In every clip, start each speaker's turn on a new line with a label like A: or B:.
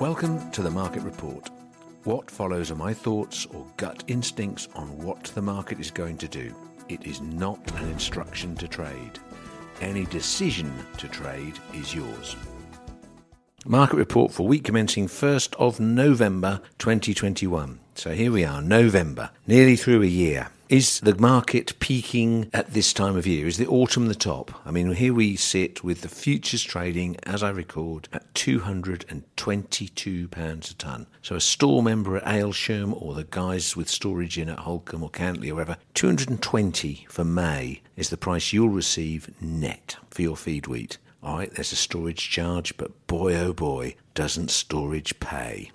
A: Welcome to the Market Report. What follows are my thoughts or gut instincts on what the market is going to do. It is not an instruction to trade. Any decision to trade is yours. Market report for week commencing 1st of November 2021. So here we are, November, nearly through a year. Is the market peaking at this time of year? Is the autumn the top? I mean, here we sit with the futures trading, as I record, at £222 a tonne. So a store member at Aylsham or the guys with storage in at Holcombe or Cantley or wherever, 220 for May is the price you'll receive net for your feed wheat. All right, there's a storage charge, but boy oh boy, doesn't storage pay.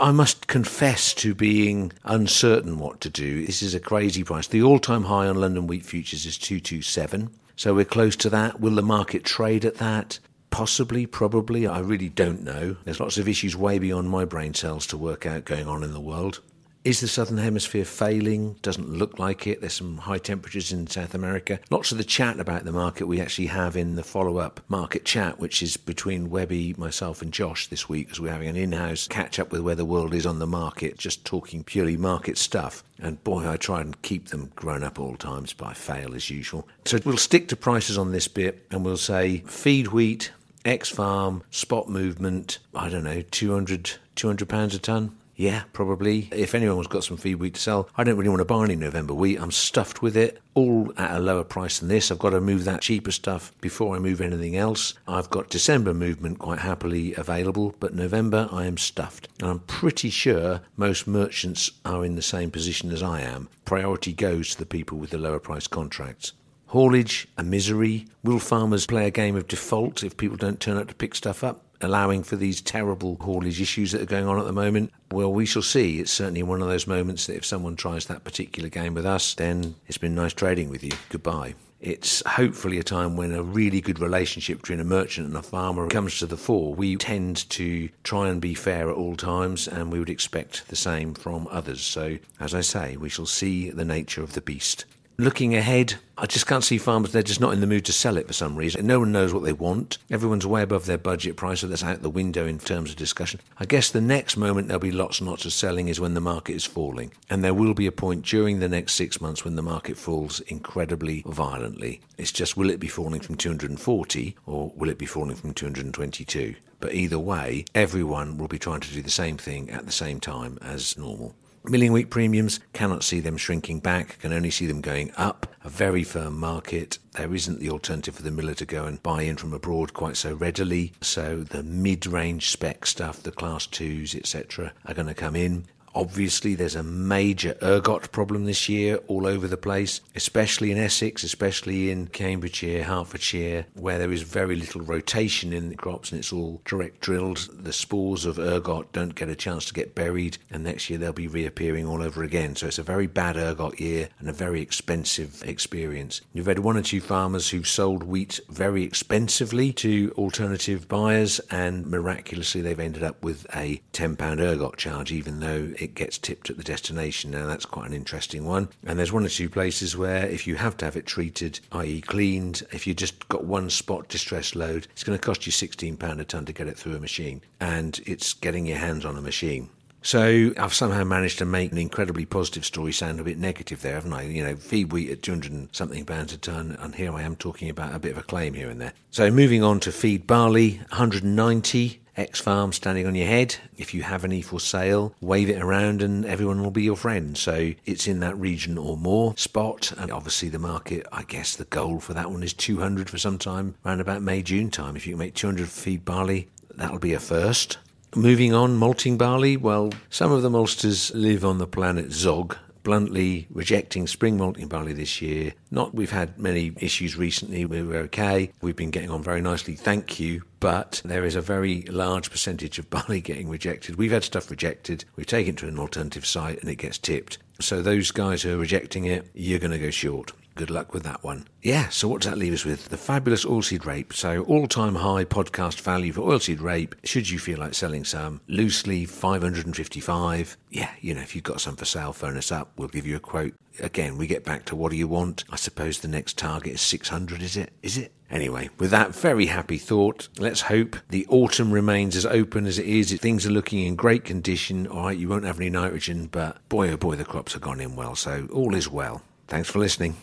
A: I must confess to being uncertain what to do. This is a crazy price. The all time high on London wheat futures is 227. So we're close to that. Will the market trade at that? Possibly, probably. I really don't know. There's lots of issues way beyond my brain cells to work out going on in the world. Is the southern hemisphere failing? Doesn't look like it. There's some high temperatures in South America. Lots of the chat about the market we actually have in the follow up market chat, which is between Webby, myself, and Josh this week, as we're having an in house catch up with where the world is on the market, just talking purely market stuff. And boy, I try and keep them grown up all times, but I fail as usual. So we'll stick to prices on this bit and we'll say feed wheat, X farm, spot movement, I don't know, 200, 200 pounds a tonne. Yeah, probably. If anyone's got some feed wheat to sell, I don't really want to buy any November wheat. I'm stuffed with it, all at a lower price than this. I've got to move that cheaper stuff before I move anything else. I've got December movement quite happily available, but November I am stuffed. And I'm pretty sure most merchants are in the same position as I am. Priority goes to the people with the lower price contracts. Haulage, a misery. Will farmers play a game of default if people don't turn up to pick stuff up? Allowing for these terrible haulage issues that are going on at the moment? Well, we shall see. It's certainly one of those moments that if someone tries that particular game with us, then it's been nice trading with you. Goodbye. It's hopefully a time when a really good relationship between a merchant and a farmer comes to the fore. We tend to try and be fair at all times, and we would expect the same from others. So, as I say, we shall see the nature of the beast. Looking ahead, I just can't see farmers, they're just not in the mood to sell it for some reason. No one knows what they want. Everyone's way above their budget price, so that's out the window in terms of discussion. I guess the next moment there'll be lots and lots of selling is when the market is falling. And there will be a point during the next six months when the market falls incredibly violently. It's just will it be falling from 240 or will it be falling from 222? But either way, everyone will be trying to do the same thing at the same time as normal. Milling week premiums cannot see them shrinking back, can only see them going up. A very firm market. There isn't the alternative for the miller to go and buy in from abroad quite so readily. So the mid range spec stuff, the class twos, etc., are going to come in. Obviously, there's a major ergot problem this year all over the place, especially in Essex, especially in Cambridgeshire, Hertfordshire, where there is very little rotation in the crops and it's all direct drilled. The spores of ergot don't get a chance to get buried, and next year they'll be reappearing all over again. So it's a very bad ergot year and a very expensive experience. You've had one or two farmers who've sold wheat very expensively to alternative buyers, and miraculously they've ended up with a £10 ergot charge, even though it gets tipped at the destination. Now, that's quite an interesting one. And there's one or two places where if you have to have it treated, i.e., cleaned, if you just got one spot distress load, it's going to cost you £16 a tonne to get it through a machine. And it's getting your hands on a machine. So I've somehow managed to make an incredibly positive story sound a bit negative there, haven't I? You know, feed wheat at 200 and something pounds a tonne, and here I am talking about a bit of a claim here and there. So moving on to feed barley, 190 X farm standing on your head. If you have any for sale, wave it around and everyone will be your friend. So it's in that region or more spot. And obviously, the market, I guess the goal for that one is 200 for some time, around about May, June time. If you can make 200 feed barley, that'll be a first. Moving on, malting barley. Well, some of the maltsters live on the planet Zog, bluntly rejecting spring malting barley this year. Not we've had many issues recently. We were okay. We've been getting on very nicely. Thank you. But there is a very large percentage of barley getting rejected. We've had stuff rejected. We've taken it to an alternative site and it gets tipped. So those guys who are rejecting it, you're going to go short. Good luck with that one. Yeah, so what does that leave us with? The fabulous oilseed rape. So all time high podcast value for oilseed rape. Should you feel like selling some, loosely 555. Yeah, you know, if you've got some for sale, phone us up. We'll give you a quote. Again, we get back to what do you want? I suppose the next target is 600, is it? Is it? Anyway, with that very happy thought, let's hope the autumn remains as open as it is. Things are looking in great condition. All right, you won't have any nitrogen, but boy, oh boy, the crops have gone in well. So all is well. Thanks for listening.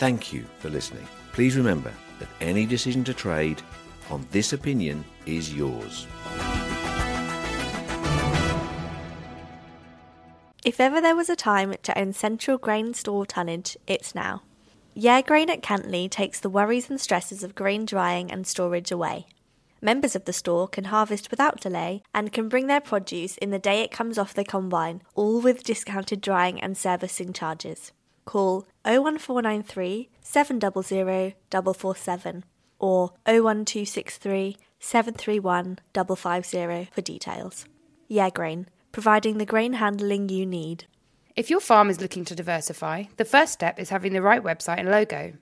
A: Thank you for listening. Please remember that any decision to trade on this opinion is yours.
B: If ever there was a time to own central grain store tonnage, it's now. Yare Grain at Cantley takes the worries and stresses of grain drying and storage away. Members of the store can harvest without delay and can bring their produce in the day it comes off the combine, all with discounted drying and servicing charges call 01493 700 447 or 01263 731 550 for details. Yare Grain, providing the grain handling you need.
C: If your farm is looking to diversify, the first step is having the right website and logo.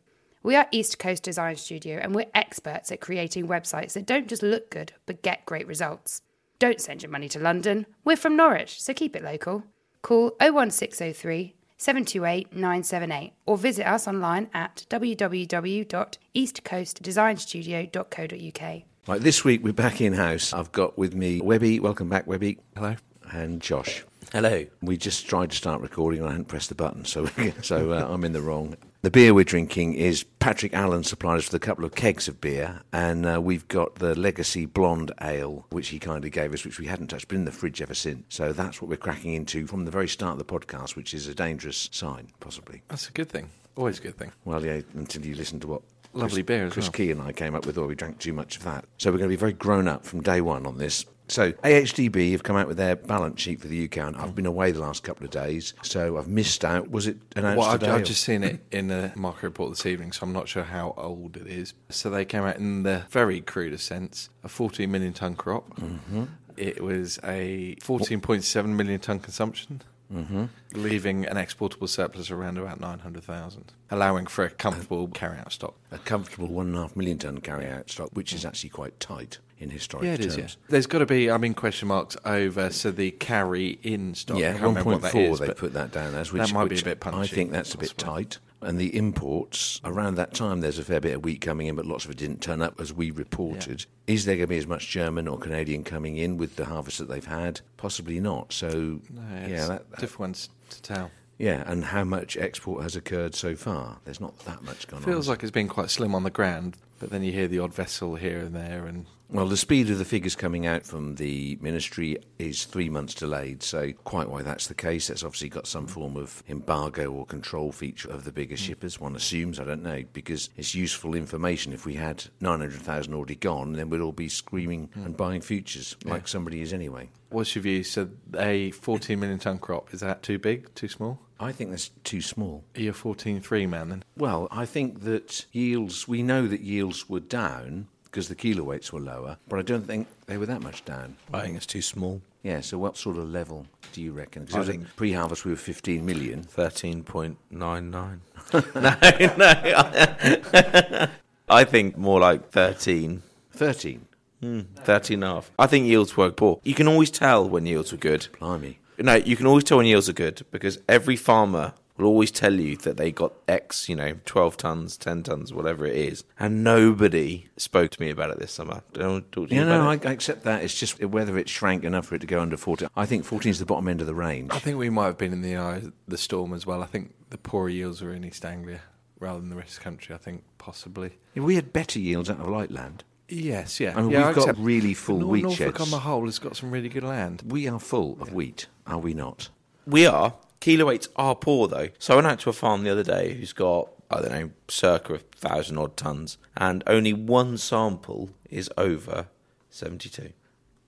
C: We are East Coast Design Studio and we're experts at creating websites that don't just look good but get great results. Don't send your money to London. We're from Norwich, so keep it local. Call 01603 728 978 or visit us online at www.eastcoastdesignstudio.co.uk.
A: Right, this week we're back in house. I've got with me Webby. Welcome back, Webby. Hello. And Josh.
D: Hello.
A: We just tried to start recording and I hadn't pressed the button, so so uh, I'm in the wrong. The beer we're drinking is Patrick Allen supplied us with a couple of kegs of beer, and uh, we've got the Legacy Blonde Ale, which he kindly gave us, which we hadn't touched, been in the fridge ever since. So that's what we're cracking into from the very start of the podcast, which is a dangerous sign, possibly.
D: That's a good thing. Always a good thing.
A: Well, yeah, until you listen to what
D: Lovely
A: Chris,
D: beer as
A: Chris
D: well.
A: Key and I came up with, or we drank too much of that. So we're going to be very grown up from day one on this. So AHDB have come out with their balance sheet for the UK, and I've been away the last couple of days, so I've missed out. Was it announced
D: Well, I've,
A: today?
D: I've just seen it in the market report this evening, so I'm not sure how old it is. So they came out in the very crudest sense a 14 million ton crop. Mm-hmm. It was a 14.7 million ton consumption. Mm-hmm. Leaving an exportable surplus around about 900,000, allowing for a comfortable carry-out stock.
A: a comfortable one and a half million ton carry-out stock, which is actually quite tight in historic
D: Yeah, it
A: terms.
D: is. Yeah. There's got to be, I mean, question marks over. So the carry in stock.
A: Yeah,
D: I can't
A: one
D: remember
A: point
D: what that
A: four
D: is,
A: they put that down as, which
D: that might be a bit punchy, I
A: think that's a bit tight. And the imports around that time, there's a fair bit of wheat coming in, but lots of it didn't turn up as we reported. Is there going to be as much German or Canadian coming in with the harvest that they've had? Possibly not. So
D: No,
A: yeah, that, that-
D: different ones to tell.
A: yeah, and how much export has occurred so far? There's not that much gone on.
D: Feels like it's been quite slim on the ground, but then you hear the odd vessel here and there, and
A: Well, the speed of the figures coming out from the ministry is three months delayed. So, quite why that's the case, that's obviously got some form of embargo or control feature of the bigger hmm. shippers. One assumes, I don't know, because it's useful information. If we had 900,000 already gone, then we'd all be screaming hmm. and buying futures, like somebody is anyway.
D: what's your view? So a 14 million ton crop is that too big, too small?
A: I think that's too small.
D: Are you a 14.3 man then?
A: Well, I think that yields, we know that yields were down because the kilo weights were lower, but I don't think they were that much down.
E: I think it's too small.
A: Yeah, so what sort of level do you reckon?
E: I
A: Because
E: think-
A: pre harvest we were 15 million.
E: Thirteen point nine nine. no, no. I think more like 13.
A: 13.
E: Hmm, 13 and a half. I think yields were poor. You can always tell when yields were good.
A: Blimey.
E: No, you can always tell when yields are good because every farmer will always tell you that they got X, you know, 12 tons, 10 tons, whatever it is. And nobody spoke to me about it this summer. Don't talk to
A: Yeah,
E: you
A: no,
E: about
A: I,
E: it.
A: I accept that. It's just whether it shrank enough for it to go under 14. I think 14 is the bottom end of the range.
D: I think we might have been in the eye of the storm as well. I think the poorer yields were in East Anglia rather than the rest of the country. I think possibly.
A: Yeah, we had better yields out of Lightland.
D: Yes, yeah.
A: I mean,
D: yeah,
A: we've got
D: accept-
A: really full
D: Nor-
A: wheat
D: Norfolk
A: sheds.
D: on the whole has got some really good land.
A: We are full of wheat, are we not?
E: We are. Kilo weights are poor though. So I went out to a farm the other day who's got, I don't know, circa a thousand odd tons, and only one sample is over 72.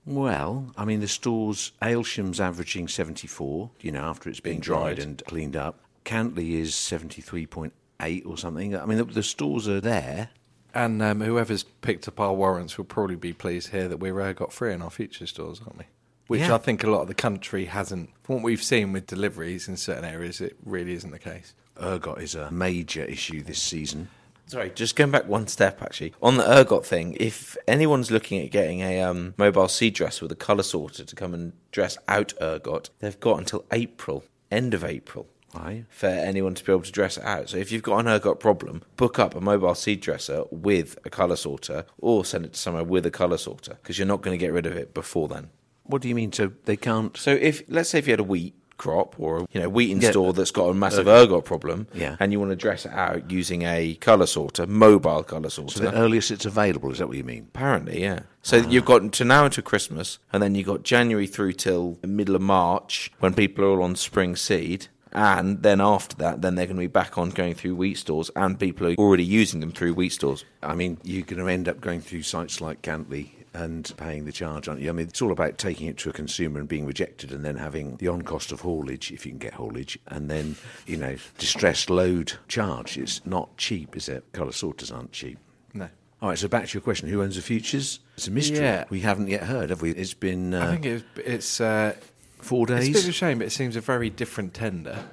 A: Well, I mean, the store's Aylsham's averaging 74, you know, after it's been
D: Being
A: dried
D: dried.
A: and cleaned up. Cantley is 73.8 or something. I mean, the, the stores are there.
D: And um, whoever's picked up our warrants will probably be pleased here that we're uh, got free in our future stores, aren't we? Which
A: Yeah.
D: I think a lot of the country hasn't. From what we've seen with deliveries in certain areas, it really isn't the case.
A: Ergot is a major issue this season.
E: Sorry, just going back one step actually. On the ergot thing, if anyone's looking at getting a um, mobile seed dresser with a colour sorter to come and dress out ergot, they've got until April, end of April,
A: Aye.
E: for anyone to be able to dress it out. So if you've got an ergot problem, book up a mobile seed dresser with a colour sorter or send it to somewhere with a colour sorter because you're not going to get rid of it before then.
A: What do you mean? So they can't.
E: So if let's say if you had a wheat crop or you know wheat in
A: Yeah.
E: store that's got a massive ergot problem,
A: Yeah.
E: and you want to dress it out using a colour sorter, mobile colour sorter.
A: So the earliest it's available, is that what you mean?
E: Apparently, yeah. So you've got to now until Christmas, and then you've got January through till the middle of March when people are all on spring seed. And then after that, then they're going to be back on going through wheat stores, and people are already using them through wheat stores.
A: I mean, you're going to end up going through sites like Cantley and paying the charge, aren't you? I mean, it's all about taking it to a consumer and being rejected and then having the on cost of haulage, if you can get haulage, and then, you know, distress load charge. It's not cheap, is it? Colour sorters aren't cheap.
D: No.
A: All right, so back to your question who owns the futures? It's a mystery.
D: Yeah.
A: We haven't yet heard, have we? It's been
D: I
A: uh,
D: think it's it's, uh,
A: four days.
D: it's a bit
A: days.
D: of a shame, but it seems a very different tender.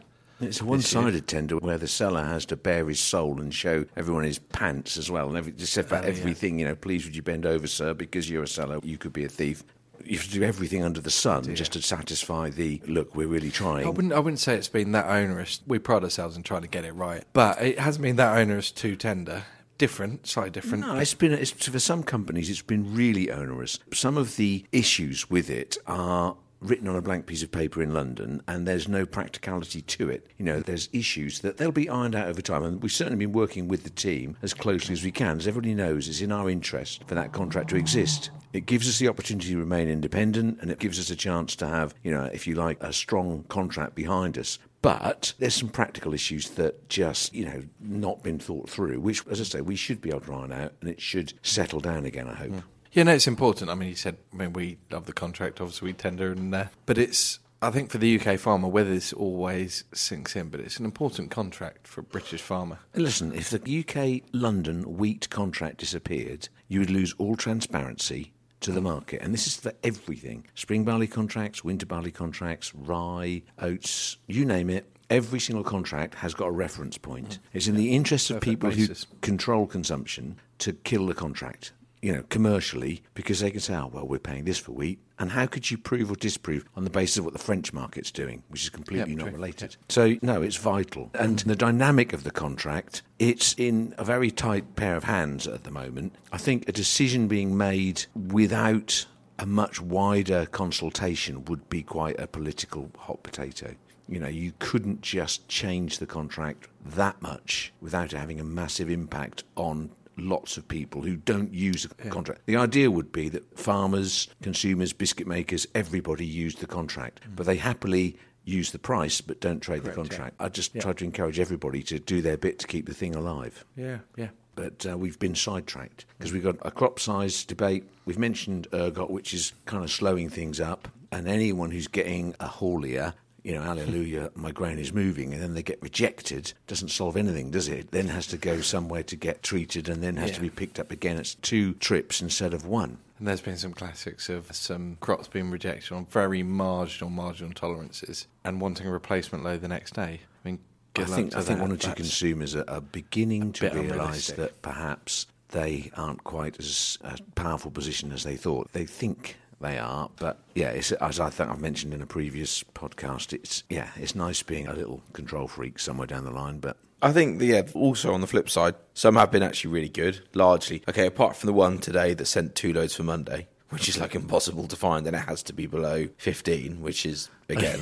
A: It's a one-sided tender where the seller has to bare his soul and show everyone his pants as well, and every, just about
D: Oh, yeah.
A: everything. You know, please would you bend over, sir, because you're a seller. You could be a thief. You have to do everything under the sun just to satisfy the look. We're really trying.
D: I wouldn't I wouldn't say it's been that onerous. We pride ourselves in trying to get it right, but it hasn't been that onerous to tender. Different, slightly different.
A: No, it's been it's, for some companies. It's been really onerous. Some of the issues with it are written on a blank piece of paper in London, and there's no practicality to it. You know, there's issues that they'll be ironed out over time, and we've certainly been working with the team as closely as we can. As everybody knows, it's in our interest for that contract to exist. It gives us the opportunity to remain independent, and it gives us a chance to have, you know, if you like, a strong contract behind us. But there's some practical issues that just, you know, not been thought through, which, as I say, we should be able to iron out and it should settle down again, I hope.
D: Yeah, no, it's important. I mean, he said, I mean, we love the contract, obviously, we tender, and uh, but it's, I think, for the UK farmer, whether this always sinks in, but it's an important contract for a British farmer.
A: Listen, if the UK London wheat contract disappeared, you would lose all transparency to the market. And this is for everything spring barley contracts, winter barley contracts, rye, oats, you name it. Every single contract has got a reference point. It's in the interest of
D: Perfect
A: people
D: basis.
A: who control consumption to kill the contract, you know, commercially, because they can say, oh, well, we're paying this for wheat. And how could you prove or disprove on the basis of what the French market's doing, which is completely
D: Yep,
A: not related? So, no, it's vital. And the dynamic of the contract, it's in a very tight pair of hands at the moment. I think a decision being made without a much wider consultation would be quite a political hot potato. You know, you couldn't just change the contract that much without having a massive impact on lots of people who don't use the contract. The idea would be that farmers, consumers, biscuit makers, everybody use the contract, but they happily use the price but don't trade the contract. I just try to encourage everybody to do their bit to keep the thing alive.
D: Yeah, yeah.
A: But uh, we've been sidetracked because we've got a crop size debate. We've mentioned ergot, which is kind of slowing things up. And anyone who's getting a haulier, you know, hallelujah, my grain is moving, and then they get rejected, doesn't solve anything, does it? Then has to go somewhere to get treated and then has to be picked up again. It's two trips instead of one.
D: And there's been some classics of some crops being rejected on very marginal, marginal tolerances and wanting a replacement load the next day. I mean,
A: I think, I think one or two consumers are, are beginning to realise that perhaps they aren't quite as a powerful position as they thought. They think they are, but yeah, as I think I've mentioned in a previous podcast, it's yeah, it's nice being a little control freak somewhere down the line, but
E: I think, yeah, also on the flip side, some have been actually really good, largely. Okay, apart from the one today that sent two loads for Monday, which is like impossible to find, and it has to be below 15, which is, again,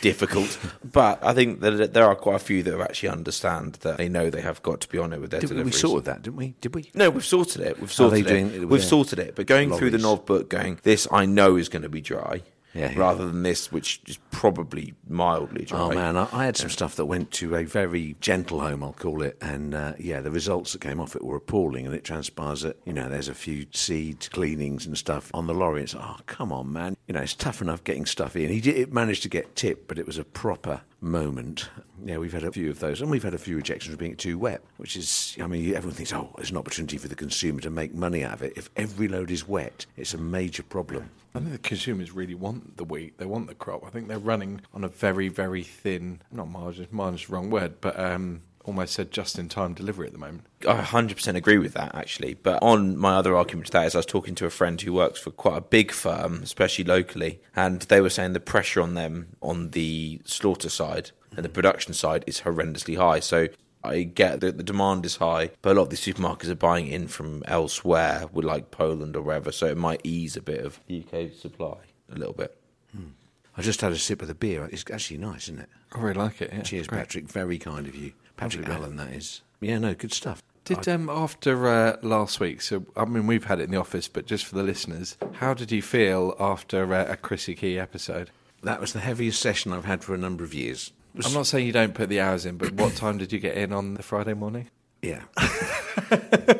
E: difficult. But I think that there are quite a few that have actually understand that they know they have got to be on it with their
A: did, we sorted that, didn't we? Did we?
E: No, we've sorted it. We've sorted
A: doing
E: it.
A: it
E: We've sorted it. But going through the? Nov book, going, this I know is going to be dry.
A: Yeah,
E: rather than this, which is probably mildly dry.
A: Oh man, I, I had some stuff that went to a very gentle home, I'll call it, and uh, yeah, the results that came off it were appalling. And it transpires that you know there's a few seed cleanings and stuff on the lorry. It's oh come on, man, you know it's tough enough getting stuff in. He did, it managed to get tipped, but it was a proper moment. Yeah, we've had a few of those, and we've had a few rejections for being too wet, which is, I mean, everyone thinks, oh, it's an opportunity for the consumer to make money out of it. If every load is wet, it's a major problem.
D: I think the consumers really want the wheat. They want the crop. I think they're running on a very, very thin, not margin, margin's the wrong word, but um, almost said just in time delivery at the moment.
E: I 100% agree with that, actually. But on my other argument to that is I was talking to a friend who works for quite a big firm, especially locally, and they were saying the pressure on them on the slaughter side and the production side is horrendously high. So I get that the demand is high, but a lot of these supermarkets are buying in from elsewhere, with like Poland or wherever, so it might ease a bit of UK supply a little bit.
A: I just had a sip of the beer. It's actually nice, isn't it?
D: I really like it. Yeah,
A: Cheers,
D: great.
A: Patrick. Very kind of you. Patrick
D: Lovely
A: Allen, that is. Yeah, no, good stuff.
D: Did um, after uh, last week? So I mean, we've had it in the office, but just for the listeners, how did you feel after uh, a Chrissy Key episode?
A: That was the heaviest session I've had for a number of years.
D: I'm not saying you don't put the hours in, but what time did you get in on the Friday morning?
A: Yeah.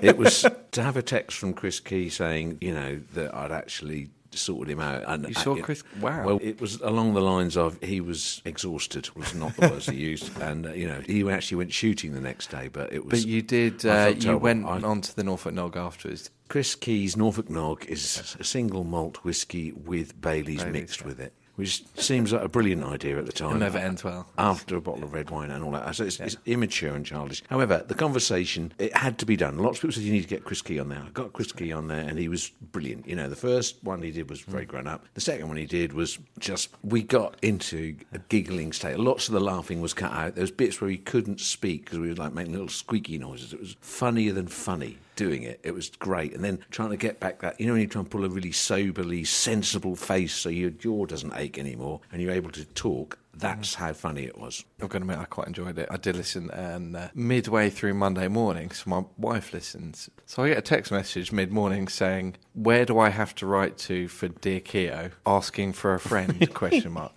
A: it was to have a text from Chris Key saying, you know, that I'd actually sorted him out. And
D: You saw
A: uh,
D: Chris- wow.
A: Well, it was along the lines of he was exhausted was not the words he used, and uh, you know he actually went shooting the next day. But it was.
D: But you did. Uh, you went
A: I-
D: on to the Norfolk Nog afterwards.
A: Chris Key's Norfolk Nog is a single malt whiskey with Bailey's,
D: Bailey's,
A: mixed
D: yeah.
A: with it, which seems like a brilliant idea at the time.
D: It never ends well.
A: After a bottle of red wine and all that. So it's, it's immature and childish. However, the conversation, it had to be done. Lots of people said you need to get Chris Key on there. I got Chris Key on there and he was brilliant. You know, the first one he did was very grown up. The second one he did was just, we got into a giggling state. Lots of the laughing was cut out. There was bits where he couldn't speak because we were like making little squeaky noises. It was funnier than funny doing it. It was great. And then trying to get back that, you know, when you try and pull a really soberly, sensible face so your jaw doesn't ache anymore and you're able to talk, that's how funny it was.
D: I'm going to admit I quite enjoyed it. I did listen, and uh, midway through Monday morning, so my wife listens. So I get a text message mid morning saying, "Where do I have to write to for Dear Keogh? Asking for a friend?" question mark.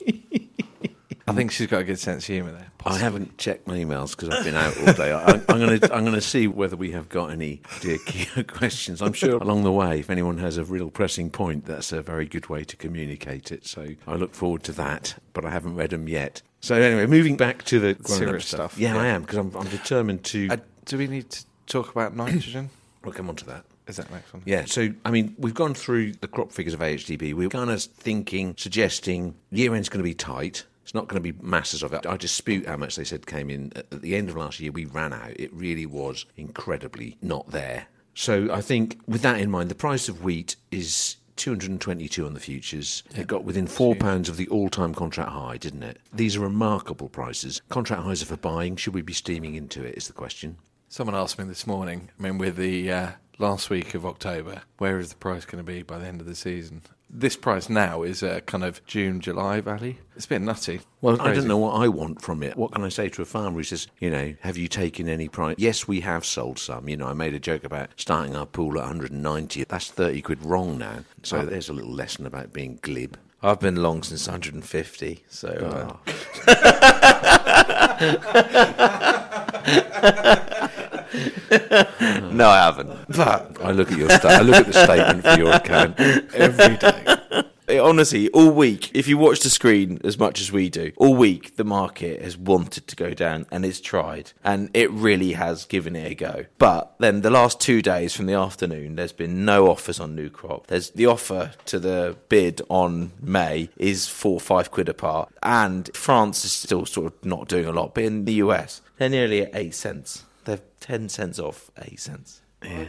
D: I think she's got a good sense of humour there.
A: I haven't checked my emails because I've been out all day. I, I'm going to I'm going to see whether we have got any dear Kia questions. I'm sure along the way, if anyone has a real pressing point, that's a very good way to communicate it. So I look forward to that, but I haven't read them yet. So anyway, moving back to the
D: Serious stuff,
A: Yeah,
D: yeah.
A: I am because I'm, I'm determined to.
D: Uh, do we need to talk about nitrogen?
A: we'll come on to that.
D: Is that next one?
A: Yeah, so I mean, we've gone through the crop figures of AHDB. We're kind of thinking, suggesting year end's going to be tight. It's not going to be masses of it. I dispute how much they said came in at the end of last year. We ran out. It really was incredibly not there. So I think, with that in mind, the price of wheat is 222 on the futures. It got within four pounds of the all-time contract high, didn't it? These are remarkable prices. Contract highs are for buying. Should we be steaming into it? Is the question.
D: Someone asked me this morning. I mean, with the uh, last week of October, where is the price going to be by the end of the season? This price now is a kind of June, July valley. It's a bit nutty.
A: Well, I don't know what I want from it. What can I say to a farmer who says, you know, have you taken any price? Yes, we have sold some. You know, I made a joke about starting our pool at 190. That's 30 quid wrong now. So there's a little lesson about being glib.
E: I've been long since 150, so uh, no, I haven't. But
A: I look at your sta- I look at the statement for your account every day.
E: Honestly, all week, if you watch the screen as much as we do, all week the market has wanted to go down and it's tried, and it really has given it a go. But then the last two days from the afternoon, there's been no offers on new crop. There's the offer to the bid on May is four or five quid apart, and France is still sort of not doing a lot. But in the US, they're nearly at eight cents. They're ten cents off eight cents.
D: Yeah,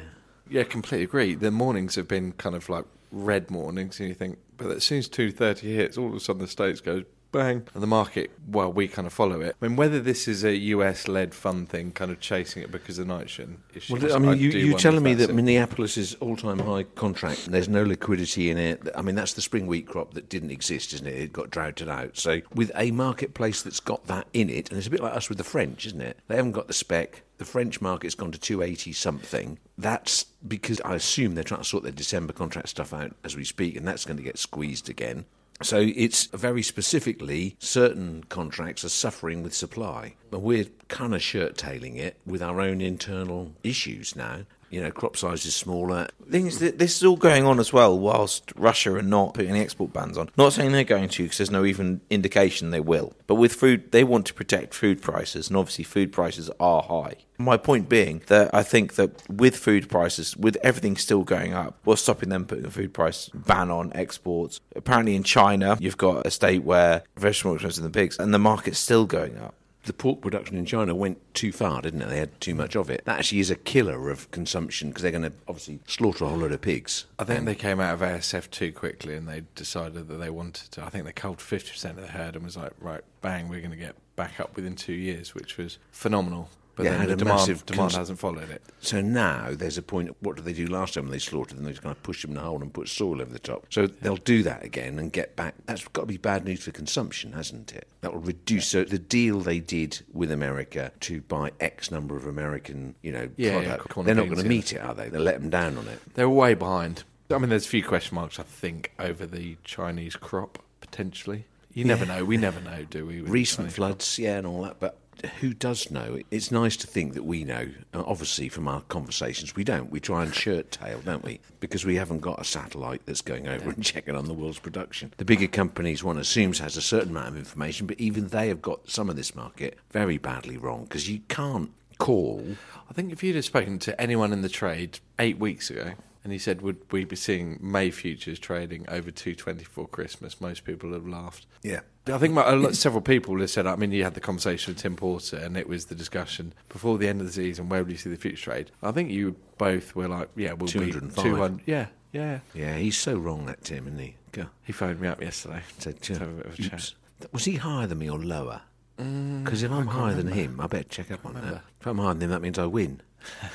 D: Yeah, completely agree. The mornings have been kind of like red mornings, and you think, but as soon as two thirty hits, all of a sudden the states goes bang, and the market. Well, we kind of follow it. I mean, whether this is a US-led fun thing, kind of chasing it because of nitrogen issues.
A: Well, I mean, you, you're telling me that
D: it.
A: Minneapolis' all-time high contract. There's no liquidity in it. I mean, that's the spring wheat crop that didn't exist, isn't it? It got droughted out. So with a marketplace that's got that in it, and it's a bit like us with the French, isn't it? They haven't got the spec. The French market's gone to 280 something. That's because I assume they're trying to sort their December contract stuff out as we speak, and that's going to get squeezed again. So it's very specifically certain contracts are suffering with supply. And we're kind of shirt tailing it with our own internal issues now. You know, crop size is smaller.
E: The thing is this is all going on as well whilst Russia are not putting any export bans on. Not saying they're going to because there's no even indication they will. But with food, they want to protect food prices, and obviously food prices are high. My point being that I think that with food prices, with everything still going up, what's stopping them putting a food price ban on exports? Apparently in China, you've got a state where vegetables are expensive than pigs, and the market's still going up.
A: The pork production in China went too far, didn't it? They had too much of it. That actually is a killer of consumption because they're going to obviously slaughter a whole lot of pigs.
D: I think they came out of ASF too quickly and they decided that they wanted to. I think they culled 50% of the herd and was like, right, bang, we're going to get back up within two years, which was phenomenal. But
A: Yeah,
D: then
A: had
D: the
A: a
D: demand,
A: massive
D: demand
A: cons-
D: hasn't followed it.
A: So now there's a point. What did they do last time when they slaughtered them? They just kind of push them in a hole and put soil over the top. So they'll do that again and get back. That's got to be bad news for consumption, hasn't it? That will reduce. So the deal they did with America to buy X number of American, you know,
D: Yeah, yeah,
A: product,
D: corn
A: they're not going to
D: yeah.
A: meet it, are they? They'll let them down on it.
D: They're way behind. I mean, there's a few question marks, I think, over the Chinese crop, potentially. You never know. We never know, do we?
A: Recent floods, yeah, and all that, but. Who does know? It's nice to think that we know. Uh, Obviously, from our conversations, we don't. We try and shirt tail, don't we? Because we haven't got a satellite that's going over and checking on the world's production. The bigger companies, one assumes, has a certain amount of information, but even they have got some of this market very badly wrong because you can't call.
D: I think if you'd have spoken to anyone in the trade eight weeks ago and he said, would we be seeing May futures trading over 220 for Christmas, most people have laughed.
A: Yeah.
D: I think my, a lot, several people have said, I mean, you had the conversation with Tim Porter and it was the discussion before the end of the season, where would you see the future trade? I think you both were like, yeah, we'll be
A: 205.
D: Yeah, yeah.
A: Yeah, he's so wrong, that Tim, isn't he? Go.
D: He phoned me up yesterday.
A: Said,
D: to have a bit of a chat.
A: Was he higher than me or lower? Mm, because if I'm higher than him, I better check up on that. If I'm higher than him, that means I win.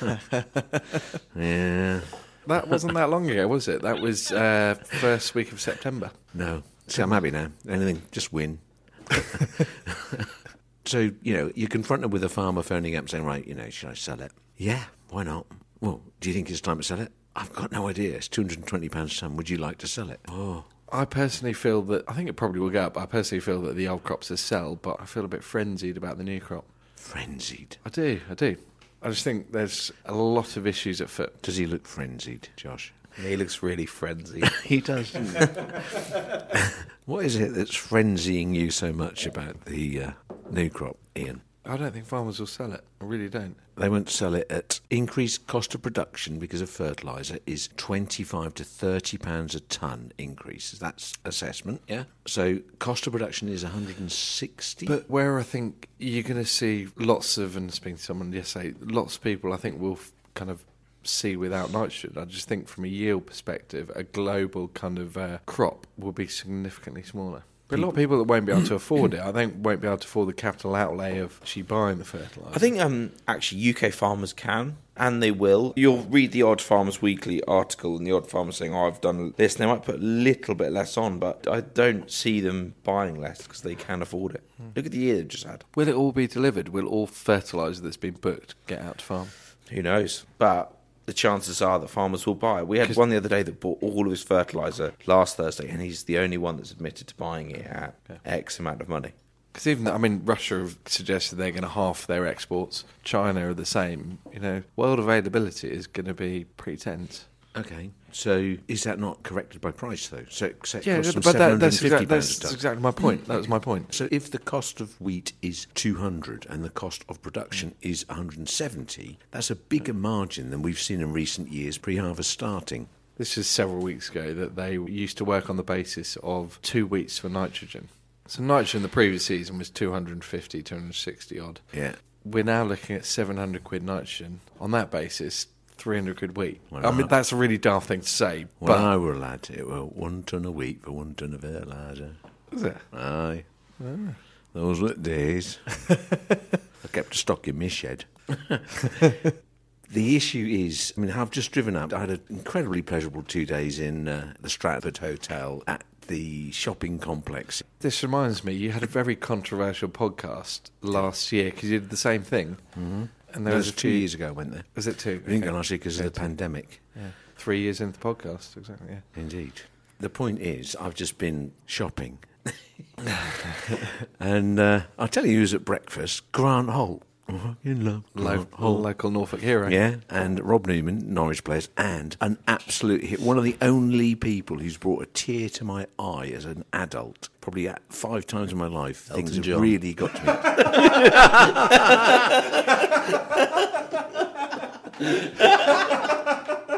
A: yeah.
D: That wasn't that long ago, was it? That was uh, first week of September.
A: No. See, I'm happy now. Anything, just win. so, you know, you confront them with a farmer phoning up saying, right, you know, should I sell it? Yeah, why not? Well, do you think it's time to sell it? I've got no idea. It's £220 a tonne. Would you like to sell it? Oh,
D: I personally feel that I think it probably will go up. I personally feel that the old crops are sell, but I feel a bit frenzied about the new crop.
A: frenzied.
D: I do, I do. I just think there's a lot of issues at foot.
A: Does he look frenzied, Josh?
E: He looks really frenzied.
A: He does. what is it that's frenzying you so much about the uh, new crop, Ian?
D: I don't think farmers will sell it. I really don't.
A: They won't sell it at increased cost of production because of fertiliser is twenty five to thirty pounds a ton increase. That's assessment, yeah. So cost of production is one hundred and sixty.
D: But where I think you're going to see lots of, and speaking to someone yesterday, lots of people I think will f- kind of see without nitrogen. I just think from a yield perspective, a global kind of uh, crop will be significantly smaller. But a lot of people that won't be able to afford it, I think, won't be able to afford the capital outlay of actually buying the fertiliser.
E: I think um, actually UK farmers can and they will. You'll read the Odd Farmers Weekly article and the Odd Farmers saying, "Oh, I've done this." And they might put a little bit less on, but I don't see them buying less because they can afford it. Look at the year they've just had.
D: Will it all be delivered? Will all fertiliser that's been booked get out to farm?
E: Who knows? But the chances are that farmers will buy. We had one the other day that bought all of his fertilizer last Thursday, and he's the only one that's admitted to buying it at X amount of money.
D: Because even, I mean, Russia have suggested they're going to half their exports. China are the same. You know, world availability is going to be pretty tense.
A: Okay, so is that not corrected by price though? So, so it
D: Yeah,
A: them
D: but that, that's,
A: £750
D: exact, that's exactly my point. That was my point.
A: So if the cost of wheat is 200 and the cost of production is 170, that's a bigger margin than we've seen in recent years pre-harvest starting.
D: This is several weeks ago that they used to work on the basis of two wheats for nitrogen. So nitrogen the previous season was 250, 260 odd.
A: Yeah.
D: We're now looking at 700 quid nitrogen. On that basis, 300 quid wheat.
A: Well,
D: I mean,
A: I-
D: that's a really daft thing to say,
A: When
D: but
A: I were a lad, it were one ton a week for one ton of fertiliser.
D: is it?
A: Aye. Those were the days. I kept a stock in my shed. the issue is, I mean, I've just driven up. I had an incredibly pleasurable two days in uh, the Stratford Hotel at the shopping complex.
D: This reminds me, you had a very controversial podcast last year because you did the same thing. Mm-hmm. And there
A: was
D: was
A: two years ago, I went there.
D: Was it two?
A: We didn't go last year because of the pandemic.
D: Yeah. Three years into the podcast, exactly. Yeah.
A: Indeed. The point is, I've just been shopping. and uh, I'll tell you who's at breakfast Grant Holt. In love.
D: Local,
A: Holt.
D: local Norfolk hero.
A: Yeah, and Rob Newman, Norwich players, and an absolute hit. One of the only people who's brought a tear to my eye as an adult, probably five times in my life. Things have really got to me.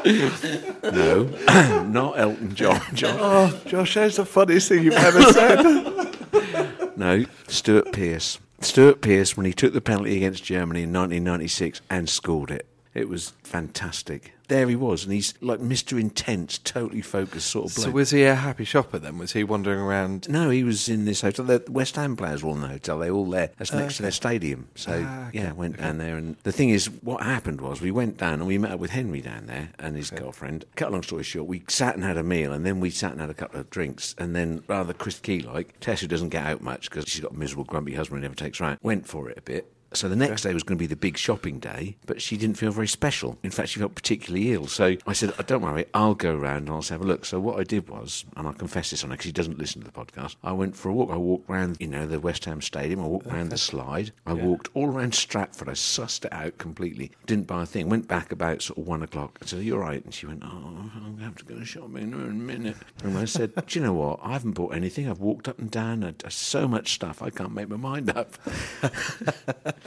A: no, not Elton John. John.
D: Oh, Josh, that's the funniest thing you've ever said.
A: No, Stuart Pearce. Stuart Pearce when he took the penalty against Germany in 1996 and scored it. It was fantastic. There he was, and he's like Mr. Intense, totally focused sort of bloke.
D: so was he a happy shopper then? Was he wandering around?
A: No, he was in this hotel. The West Ham players were all in the hotel. They were all there. That's next to their stadium. So
D: Ah, okay,
A: yeah, went down there. And the thing is, what happened was we went down and we met up with Henry down there and his girlfriend. Cut a long story short, we sat and had a meal, and then we sat and had a couple of drinks, and then rather Chris Key like Tess, who doesn't get out much because she's got a miserable, grumpy husband who never takes her out, went for it a bit. So the next day was going to be the big shopping day, but she didn't feel very special. In fact, she felt particularly ill. So I said, oh, "Don't worry, I'll go round and I'll have a look." So what I did was, and I confess this on her because she doesn't listen to the podcast. I went for a walk. I walked round, you know, the West Ham Stadium. I walked round the slide. I walked all around Stratford. I sussed it out completely. Didn't buy a thing. Went back about sort of one o'clock. I said, You're right. And she went, "Oh, I'm going to have to go shopping in a minute." And I said, "Do you know what? I haven't bought anything. I've walked up and down. I, so much stuff. I can't make my mind up."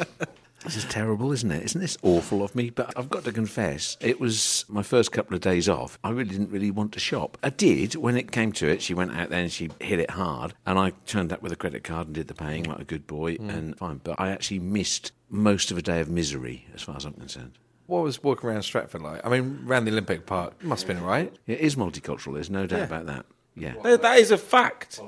A: This is terrible, isn't it? Isn't this awful of me? But I've got to confess, it was my first couple of days off. I really didn't really want to shop. I did when it came to it. She went out there and she hit it hard, and I turned up with a credit card and did the paying like a good boy, mm. and fine. But I actually missed most of a day of misery, as far as I'm concerned.
D: What was walking around Stratford like? I mean, around the Olympic Park must have been all right.
A: It is multicultural. There's no doubt
D: Yeah.
A: about that. Yeah.
E: No, that is a fact.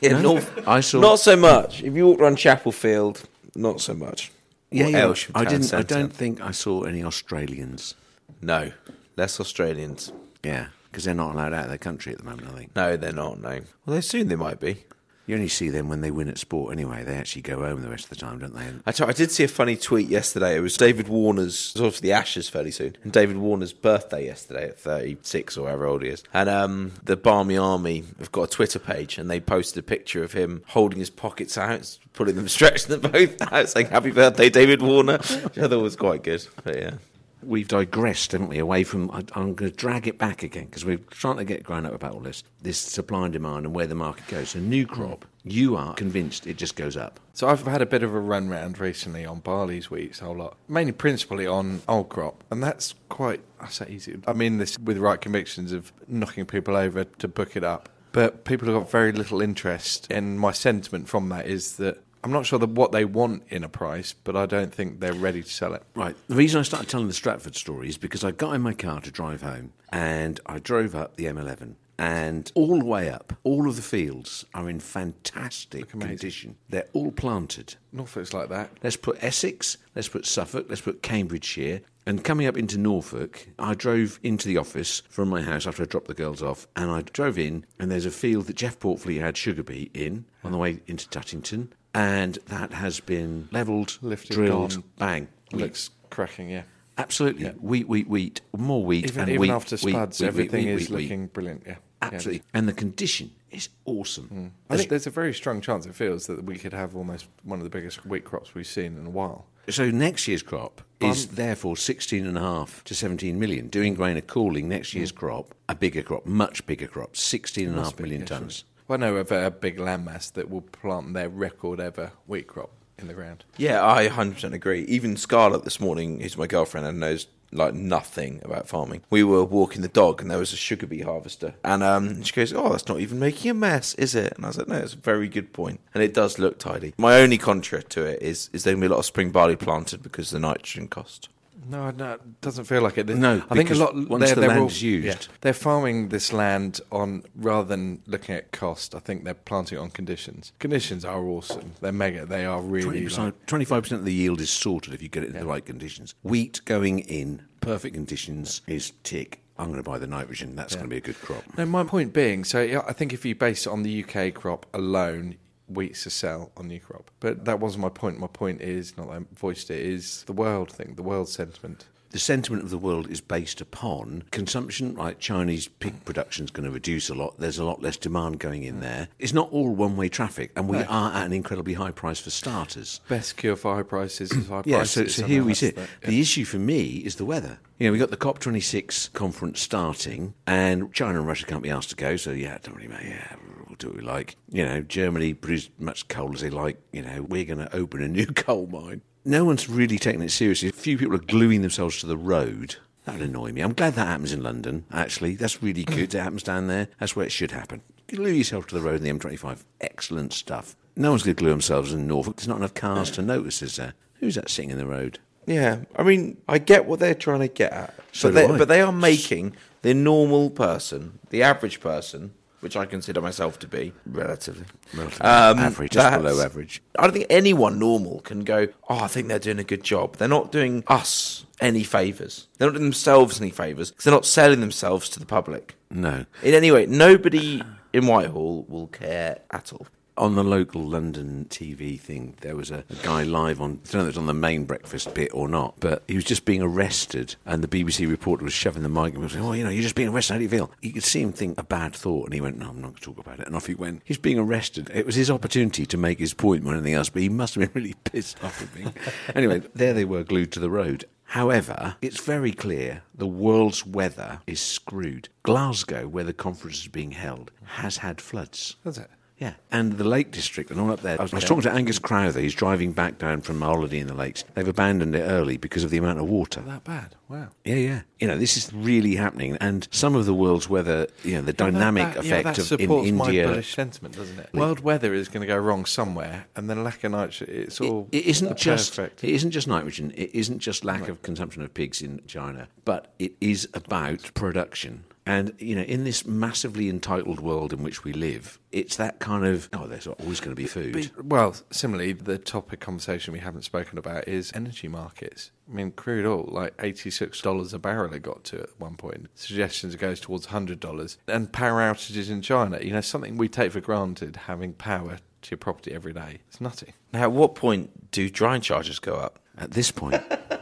E: Yeah,
A: No,
E: North,
A: I saw-
E: not so much. If you walk around Chapel Field, not so much.
A: Yeah,
E: Or
A: yeah.
E: Aylsham
A: I didn't. I don't think I saw any Australians.
E: No, less Australians.
A: Yeah, because they're not allowed out of their country at the moment. I think
E: No, they're not. No. Well, they soon they might be.
A: You only see them when they win at sport. Anyway, they actually go home the rest of the time, don't they?
E: I, t- I did see a funny tweet yesterday. It was David Warner's, it's obviously the Ashes fairly soon, and David Warner's birthday yesterday at 36 or however old he is. And um, the Barmy Army have got a Twitter page and they posted a picture of him holding his pockets out, putting them, stretching them both out, saying happy birthday, David Warner, which I thought was quite good. But yeah.
A: We've digressed, haven't we, away from. I, I'm going to drag it back again because we're trying to get grown up about all this, this supply and demand and where the market goes. So, new crop, you are convinced it just goes up.
D: So I've had a bit of a run round recently on barley's wheats, a whole lot, mainly principally on old crop, and that's quite. I say easy. I mean this with right convictions of knocking people over to book it up, but people have got very little interest. And my sentiment from that is that I'm not sure that what they want in a price, but I don't think they're ready to sell it.
A: Right. The reason I started telling the Stratford story is because I got in my car to drive home and I drove up the M11. And all the way up, all of the fields are in fantastic condition. They're all planted.
D: Norfolk's like that.
A: Let's put Essex, let's put Suffolk, let's put Cambridgeshire. And coming up into Norfolk, I drove into the office from my house after I dropped the girls off, and I drove in, and there's a field that Jeff Portfleet had sugar beet in on the way into Tuttington, and that has been levelled,
D: Lifted,
A: drilled,
D: gone.
A: bang.
D: Looks cracking, yeah.
A: Absolutely.
D: Yeah.
A: Wheat, wheat, wheat. More wheat
D: Even,
A: and
D: even
A: wheat.
D: after spuds,
A: wheat, wheat,
D: everything
A: wheat,
D: is
A: wheat, wheat.
D: looking brilliant. Yeah,
A: Absolutely. And the condition is awesome.
D: Yeah. I think there's a very strong chance it feels that we could have almost one of the biggest wheat crops we've seen in a while.
A: So next year's crop is
D: Um,
A: therefore 16.5 to 17 million. Dewing Grain are cooling, next year's crop a bigger crop, much bigger crop, 16.5
D: Must be,
A: million tonnes.
D: Well, know of a big landmass that will plant their record ever wheat crop in the ground.
E: Yeah, I 100% agree. Even Scarlett this morning, who's my girlfriend and knows like nothing about farming. We were walking the dog and there was a sugar beet harvester. And um, she goes, Oh, that's not even making a mess, is it? And I was like, No, it's a very good point. And it does look tidy. My only contra to it is, is there going to be a lot of spring barley planted because of the nitrogen cost?
D: No, no, it doesn't feel like it.
A: No,
D: I think a lot.
A: once
D: they're,
A: the
D: they're
A: land
D: all-
A: is used-
D: yeah, they're farming this land on rather than looking at cost. I think they're planting on conditions. Conditions are awesome. They're mega. They are really.
A: 20%,
D: Like,
A: 25% of the yield is sorted if you get it in the right conditions. Wheat going in perfect conditions is tick. I'm going to buy the nitrogen. That's going to be a good crop.
D: no, my point being, so I think if you base it on the UK crop alone, wheat's to sell on new crop. But that wasn't my point. My point is not that I voiced it. Is the world thing, the world sentiment.
A: the sentiment of the world is based upon consumption. right? Chinese pig production is going to reduce a lot. There's a lot less demand going in hmm. there. It's not all one-way traffic, and we are at an incredibly high price for starters.
D: Best cure for high prices is high
A: Yeah,
D: prices.
A: so, so here we sit.
D: the-
A: The issue for me is the weather. You know, we've got the COP26 conference starting, and China and Russia can't be asked to go, so yeah, don't really matter. Yeah, do what we like. You know, Germany produce much coal as they like. You know, we're going to open a new coal mine. No one's really taking it seriously. A few people are gluing themselves to the road. That would annoy me. I'm glad that happens in London, actually. That's really good. it happens down there. That's where it should happen. Glue yourself to the road in the M25. Excellent stuff. No one's going to glue themselves in Norfolk. There's not enough cars to notice, is there? Who's that sitting in the road?
E: Yeah, I mean, I get what they're trying to get at,
A: So
E: but,
A: do
E: they,
A: I.
E: but they are making the normal person, the average person, which I consider myself to be relatively,
A: Relatively
E: um,
A: average, just below average.
E: I don't think anyone normal can go. Oh, I think they're doing a good job. They're not doing us any favors. They're not doing themselves any favors because they're not selling themselves to the public
A: No.
E: in any way. Nobody in Whitehall will care at all.
A: On the local London TV thing, there was a, a guy live on, I don't know if it was on the main breakfast bit or not, but he was just being arrested, and the BBC reporter was shoving the mic and was saying, Oh, you know, you're just being arrested. How do you feel? You could see him think a bad thought, and he went, No, I'm not going to talk about it. And off he went. He's being arrested. It was his opportunity to make his point more than anything else, but he must have been really pissed off at me. anyway, there they were glued to the road. However, it's very clear the world's weather is screwed. Glasgow, where the conference is being held, has had floods.
D: That's it.
A: Yeah, and the Lake District and all up there. I was, I was talking to Angus Crowther. He's driving back down from a holiday in the lakes. They've abandoned it early because of the amount of water.
D: That bad. Wow.
A: Yeah, yeah. You know, this is really happening, and some of the world's weather, you know, the dynamic
D: That- yeah,
A: effect
D: that
A: of in
D: supports my
A: India.
D: bullish sentiment, doesn't it? World weather is going to go wrong somewhere, and then lack of nitrogen. It's all.
A: it isn't just
D: perfect.
A: it isn't just nitrogen. It isn't just lack of consumption of pigs in China, but it is about production. And you know, in this massively entitled world in which we live, it's that kind of oh, there's always going to be food.
D: But- Well, similarly, the topic conversation we haven't spoken about is energy markets. I mean, crude oil, like $86 a barrel it got to at one point. Suggestions it goes towards $100. And power outages in China, you know, something we take for granted, having power to your property every day. It's nutty.
E: Now, at what point do drying charges go up?
A: At this point,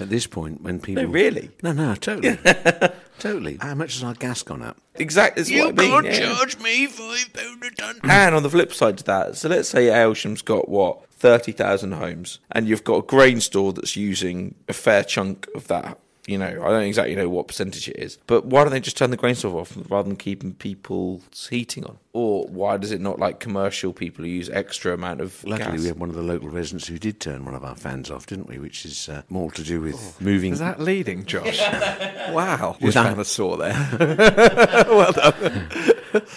A: at this point, when people
E: No, really?
A: no, no, totally, totally. How much has our gas gone up?
E: Exactly. That's what I mean, yeah.
A: me five pound a ton.
E: And on the flip side to that, so let's say Aylsham's got what thirty thousand homes, and you've got a grain store that's using a fair chunk of that. You know, I don't exactly know what percentage it is, but why don't they just turn the grain store off rather than keeping people's heating on? Or why does it not like commercial people who use extra amount of
A: Luckily,
E: gas?
A: we had one of the local residents who did turn one of our fans off, didn't we? Which is uh, more to do with moving.
D: Is that leading, Josh? wow.
A: Was
D: Was
A: that-
D: found a saw there. Well done.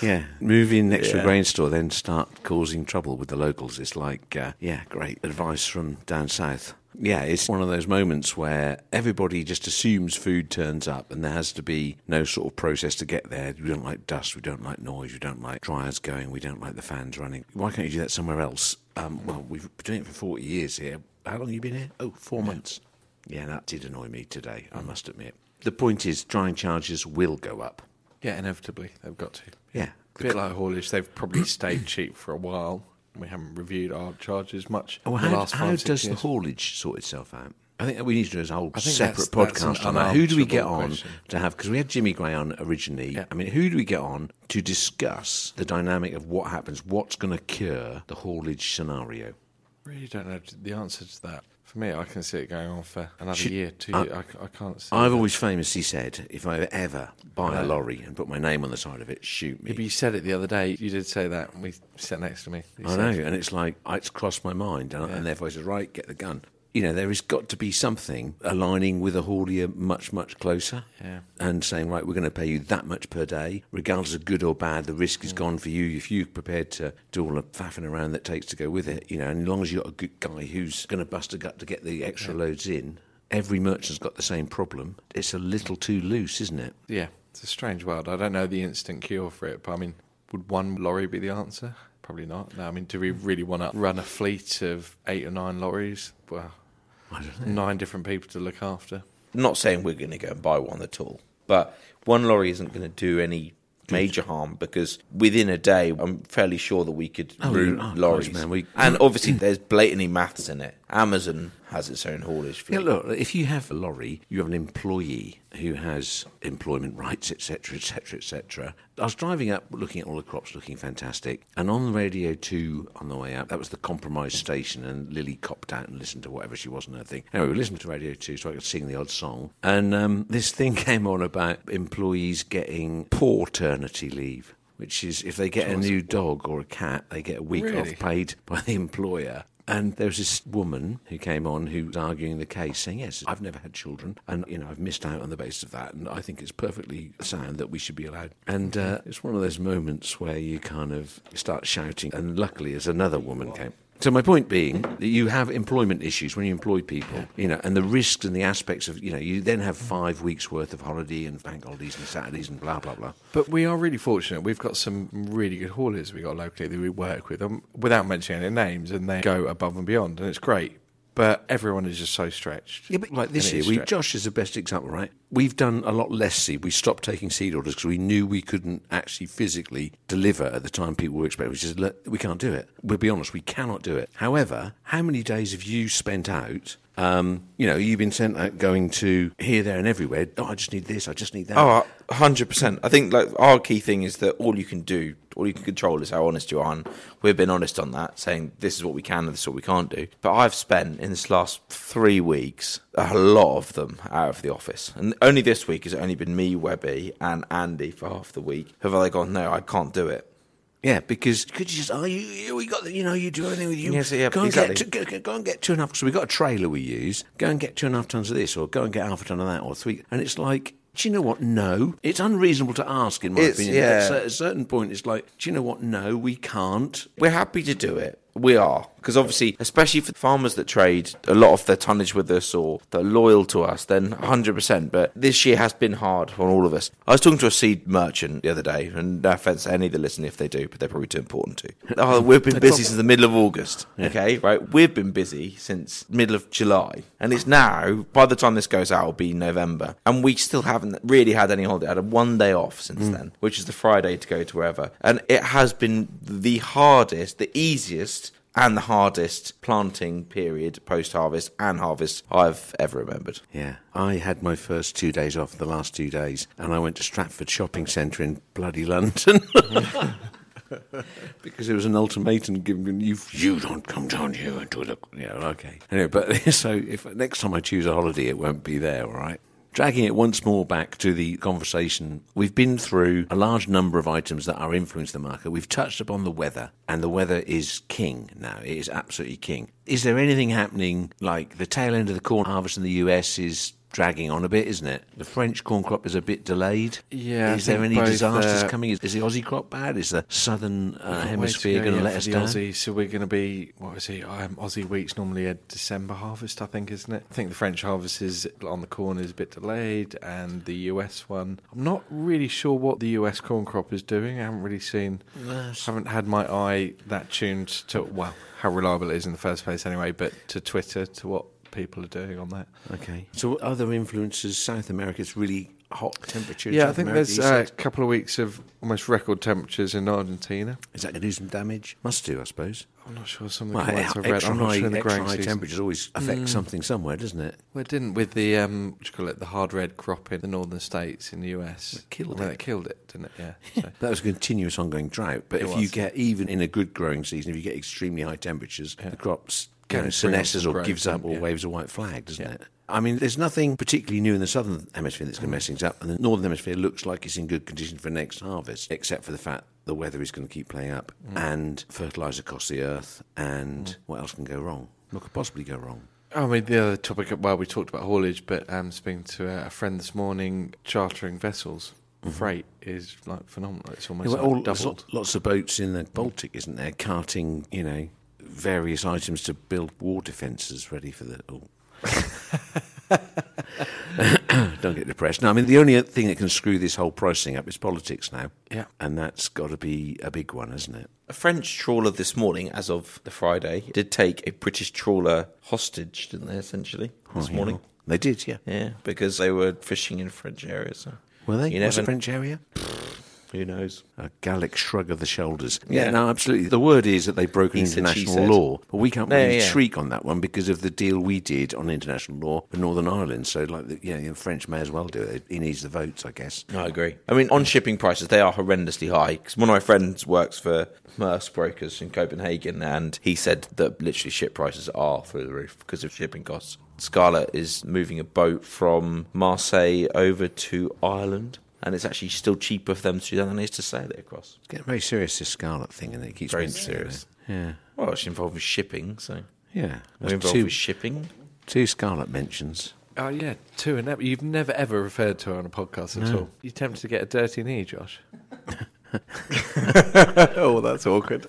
A: yeah, move in next to
E: Yeah.
A: a grain store, then start causing trouble with the locals. It's like, uh, yeah, great advice from down south. Yeah, it's one of those moments where everybody just assumes food turns up and there has to be no sort of process to get there. We don't like dust, we don't like noise, we don't like dryers going, we don't like the fans running. Why can't you do that somewhere else? Um, well, we've been doing it for 40 years here. How long have you been here? Oh, four months. Yeah, that did annoy me today, I must admit. The point is, drying charges will go up.
D: yeah, inevitably, they've got to.
A: Yeah.
D: A bit like haulage, they've probably stayed cheap for a while. We haven't reviewed our charges much
A: oh,
D: Well, the
A: how,
D: last
A: how
D: five, six
A: does the haulage sort itself out? I think that we need to do a whole separate
D: that's- that's
A: podcast
D: an
A: on that. Who do we get on
D: question.
A: to have? Because we had Jimmy Gray on originally.
D: Yeah.
A: I mean, who do we get on to discuss the dynamic of what happens? What's going to cure the haulage scenario?
D: really don't know the answer to that. For me, I can see it going on for another
A: Should-
D: year, two
A: I-
D: years. I, I can't see.
A: I've
D: that.
A: always famously said, if I ever buy a
D: uh,
A: lorry and put my name on the side of it, shoot me.
D: Yeah, but you said it the other day. You did say that. and We sat next to me. You
A: I know, and it's like it's crossed my mind, and,
D: Yeah.
A: and therefore I said, right, get the gun. You know, there has got to be something aligning with a haulier much, much closer,
D: Yeah.
A: and saying, right, we're going to pay you that much per day, regardless of good or bad. The risk
D: Mm.
A: is gone for you if you're prepared to do all the faffing around that takes to go with it. You know, and as long as you've got a good guy who's going to bust a gut to get the extra loads in, every merchant's got the same problem. It's a little too loose, isn't it?
D: Yeah, it's a strange world. I don't know the instant cure for it, but I mean, would one lorry be the answer? Probably not. No, I mean, do we really want to run a fleet of eight or nine lorries? Well,
A: I don't know.
D: Nine different people to look after.
E: Not saying we're going to go and buy one at all, but one lorry isn't going to do any major harm because within a day, I'm fairly sure that we could
A: Oh,
E: route
A: oh,
E: lorries.
A: Christ, man, we-
E: and obviously, there's blatantly maths in it. Amazon has its own haulage fleet.
A: Yeah, look, if you have a lorry, you have an employee who has employment rights, etc., etc., etc. I was driving up, looking at all the crops, looking fantastic, and on the Radio 2 on the way up, that was the compromise station, and Lily copped out and listened to whatever she was on her thing. Anyway, we listened to Radio 2 so I could sing the odd song, and um, this thing came on about employees getting paternity leave. Which is if they get a new dog or a cat, they get a week
D: Really?
A: off paid by the employer. And there was this woman who came on who was arguing the case, saying, Yes, I've never had children, and you know, I've missed out on the basis of that, and I think it's perfectly sound that we should be allowed. And uh, it's one of those moments where you kind of start shouting, and luckily, as another woman came. So my point being that you have employment issues when you employ people, you know, and the risks and the aspects of, you know, you then have five weeks worth of holiday and bank holidays and Saturdays and blah blah blah.
D: But we are really fortunate. We've got some really good haulers we got locally that we work with, um, without mentioning any names, and they go above and beyond, and it's great. But everyone is just so stretched.
A: Yeah, but like this year, we,
D: stretched.
A: Josh is the best example, right? We've done a lot less seed. We stopped taking seed orders because we knew we couldn't actually physically deliver at the time people were expecting. We just let, we can't do it. We'll be honest, we cannot do it. However, how many days have you spent out? Um, you know, you've been sent out going to here, there, and everywhere. Oh, I just need this. I just need that.
E: Oh, hundred percent. I think like our key thing is that all you can do, all you can control is how honest you are, and we've been honest on that, saying this is what we can and this is what we can't do. But I've spent in this last three weeks a lot of them out of the office, and only this week has it only been me, Webby, and Andy for half the week. Have they gone? No, I can't do it.
A: Yeah, because could you just oh you, you we got the, you know you do everything with you
E: Yes, yeah,
A: go and
E: exactly.
A: get go, go and get two and a half so we got a trailer we use go and get two and a half tons of this or go and get half a ton of that or three and it's like do you know what no it's unreasonable to ask in my
E: It's-
A: opinion
E: yeah.
A: at a- at a certain point it's like do you know what no we can't
E: We're happy to do it. We are. Because obviously, especially for farmers that trade a lot of their tonnage with us or that are loyal to us, then 100%. But this year has been hard on all of us. I was talking to a seed merchant the other day, and no offense to any that listen if they do, but they're probably too important to. Oh, we've been busy since the middle of August. Okay, right? We've been busy since middle of July. And it's now, by the time this goes out, it'll be November. And we still haven't really had any holiday. I had one day off since mm. then, which is the Friday to go to wherever. And it has been the hardest, the easiest, and the hardest planting period post harvest and harvest I've ever remembered.
A: yeah I had my first two days off the last two days and I went to Stratford shopping centre in bloody London. Because there was an ultimatum given you you don't come down here and do the yeah okay. Anyway but so if next time I choose a holiday it won't be there all right dragging it once more back to the conversation we've been through a large number of items that are influencing the market. We've touched upon the weather and the weather is king now. It is absolutely king. Is there anything happening like the tail end of the corn harvest in the US is dragging on a bit, isn't it? The French corn crop is a bit delayed.
D: Yeah,
A: Is there any disasters
D: uh,
A: coming? Is, is the Aussie crop bad? Is the southern uh, hemisphere
D: go
A: going to let us down?
D: Aussie, so we're going to be what is it? Um, Aussie week's normally a December harvest, I think, isn't it? I think the French harvest is on the corn is a bit delayed, and the US one. I'm not really sure what the US corn crop is doing. I haven't really seen. haven't had my eye that tuned to well how reliable it is in the first place, anyway. But to Twitter to what people are doing on that.
A: Okay. So other influences, South America America's really hot temperature.
D: Yeah, I think
A: America,
D: there's uh, a couple of weeks of almost record temperatures in Argentina.
A: Is that going to do some damage? Must do, I suppose.
D: I'm not sure some of the
A: Well,
D: I've read. I'm not
A: high,
D: sure in the growing
A: high
D: season.
A: temperatures always affect something somewhere, doesn't it?
D: Well, it didn't with the um, what do you call it, the hard red crop in the northern states in the US.
A: It killed
D: well,
A: it.
D: it killed it, didn't it? Yeah. So.
A: That was a continuous ongoing drought. But
D: It
A: if you get, even in a good growing season, if you get extremely high temperatures, the crops know,
D: bring
A: senesces or
D: growth
A: gives up or
D: yeah.
A: waves a white flag, doesn't
D: Yeah.
A: it? I mean, there's nothing particularly new in the southern hemisphere that's going to mess things up, and the northern hemisphere looks like it's in good condition for next harvest, except for the fact the weather is going to keep playing up, mm. and fertilizer costs the earth, and mm. what else can go wrong? What could possibly go wrong?
D: I mean, the other topic, well, we talked about haulage, but um, speaking to a, friend this morning, chartering vessels, mm-hmm. freight is like phenomenal. It's almost
A: Yeah, well,
D: like
A: all-
D: doubled.
A: lo- lots of boats in the Baltic, isn't there, carting, you know, various items to build war defences ready for the. Oh. Don't get depressed. No, I mean the only thing that can screw this whole pricing up is politics now.
D: Yeah.
A: and that's got to be a big one, isn't it?
E: A French trawler this morning, as of the Friday, did take a British trawler hostage, didn't they, essentially, oh, this
A: Oh, yeah.
E: morning?
A: they did, yeah.
E: Yeah, because they were fishing in French areas. So.
A: Were they?
E: You
A: Was it French area?
E: Who knows?
A: A Gallic shrug of the shoulders. Yeah, no, absolutely. The word is that they've broken
E: said,
A: international law, but we can't
E: Yeah,
A: really
E: yeah.
A: shriek on that one because of the deal we did on international law with Northern Ireland. So, like, the, yeah, the French may as well do it. He needs the votes, I guess.
E: I agree. I mean, on shipping prices, they are horrendously high. Because one of my friends works for Maersk Brokers in Copenhagen, and he said that literally ship prices are through the roof because of shipping costs. Scarlett is moving a boat from Marseille over to Ireland, and it's actually still cheaper for them to do that than it is to sail it across.
A: It's getting very serious, this Scarlet thing, and it keeps
E: Very
A: mentioning
E: serious.
A: Yeah.
E: Well, it's involved with shipping, so
A: Yeah.
E: we're involved
A: two,
E: with shipping.
A: two Scarlet mentions.
D: Oh yeah, two and never. You've never ever referred to her on a podcast at all. You tempted to get a dirty knee, Josh? oh, that's awkward.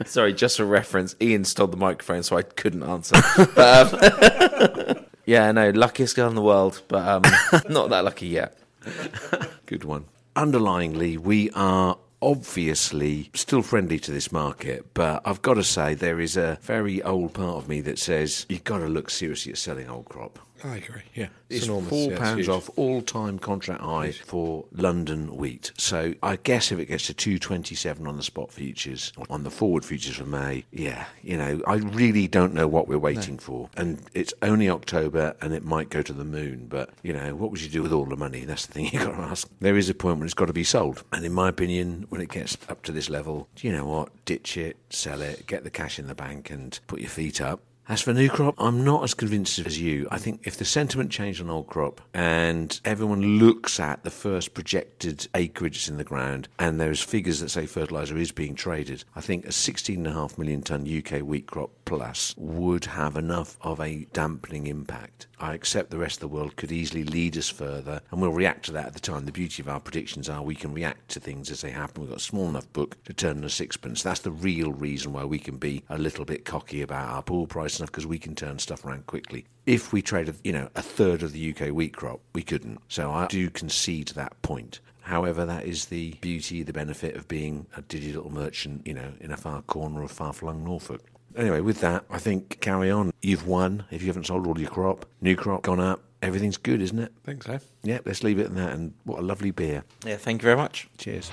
E: Sorry, just for reference, Ian stole the microphone, so I couldn't answer. but, um, yeah, no, luckiest girl in the world, but um, not that lucky yet.
A: Good one. Underlyingly, we are obviously still friendly to this market, but I've got to say there is a very old part of me that says you've got to look seriously at selling old crop.
D: I agree. Yeah,
A: It's four pounds off all-time contract high for London wheat. So I guess if it gets to two twenty-seven on the spot futures, on the forward futures for May, yeah, you know, I really don't know what we're waiting for. And it's only October, and it might go to the moon. But you know, what would you do with all the money? That's the thing you've got to ask. There is a point when it's got to be sold, and in my opinion, when it gets up to this level, do you know what? Ditch it, sell it, get the cash in the bank, and put your feet up. As for new crop, I'm not as convinced as you. I think if the sentiment changed on old crop and everyone looks at the first projected acreage in the ground and there's figures that say fertiliser is being traded, I think a 16.5 million tonne UK wheat crop plus would have enough of a dampening impact. I accept the rest of the world could easily lead us further and we'll react to that at the time. The beauty of our predictions are we can react to things as they happen. We've got a small enough book to turn a sixpence. That's the real reason why we can be a little bit cocky about our pool price enough because we can turn stuff around quickly. If we traded, you know, a third of the UK wheat crop, we couldn't. So I do concede that point. However, that is the beauty, the benefit of being a digital merchant, you know, in a far corner of far-flung Norfolk. Anyway, with that, I think carry on. You've won if you haven't sold all your crop. New crop gone up. Everything's good, isn't it?
D: think so.
A: Yeah, let's leave it at that. And what a lovely beer.
E: Yeah, thank you very much.
A: Cheers.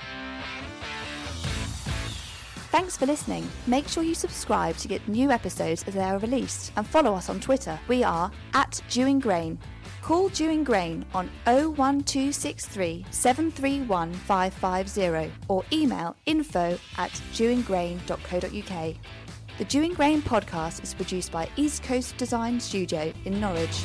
B: Thanks for listening. Make sure you subscribe to get new episodes as they are released and follow us on Twitter. We are at Dewing Grain. Call Dewing Grain on 01263 731 550 or email info at dewinggrain.co.uk. The Dewing Grain podcast is produced by East Coast Design Studio in Norwich.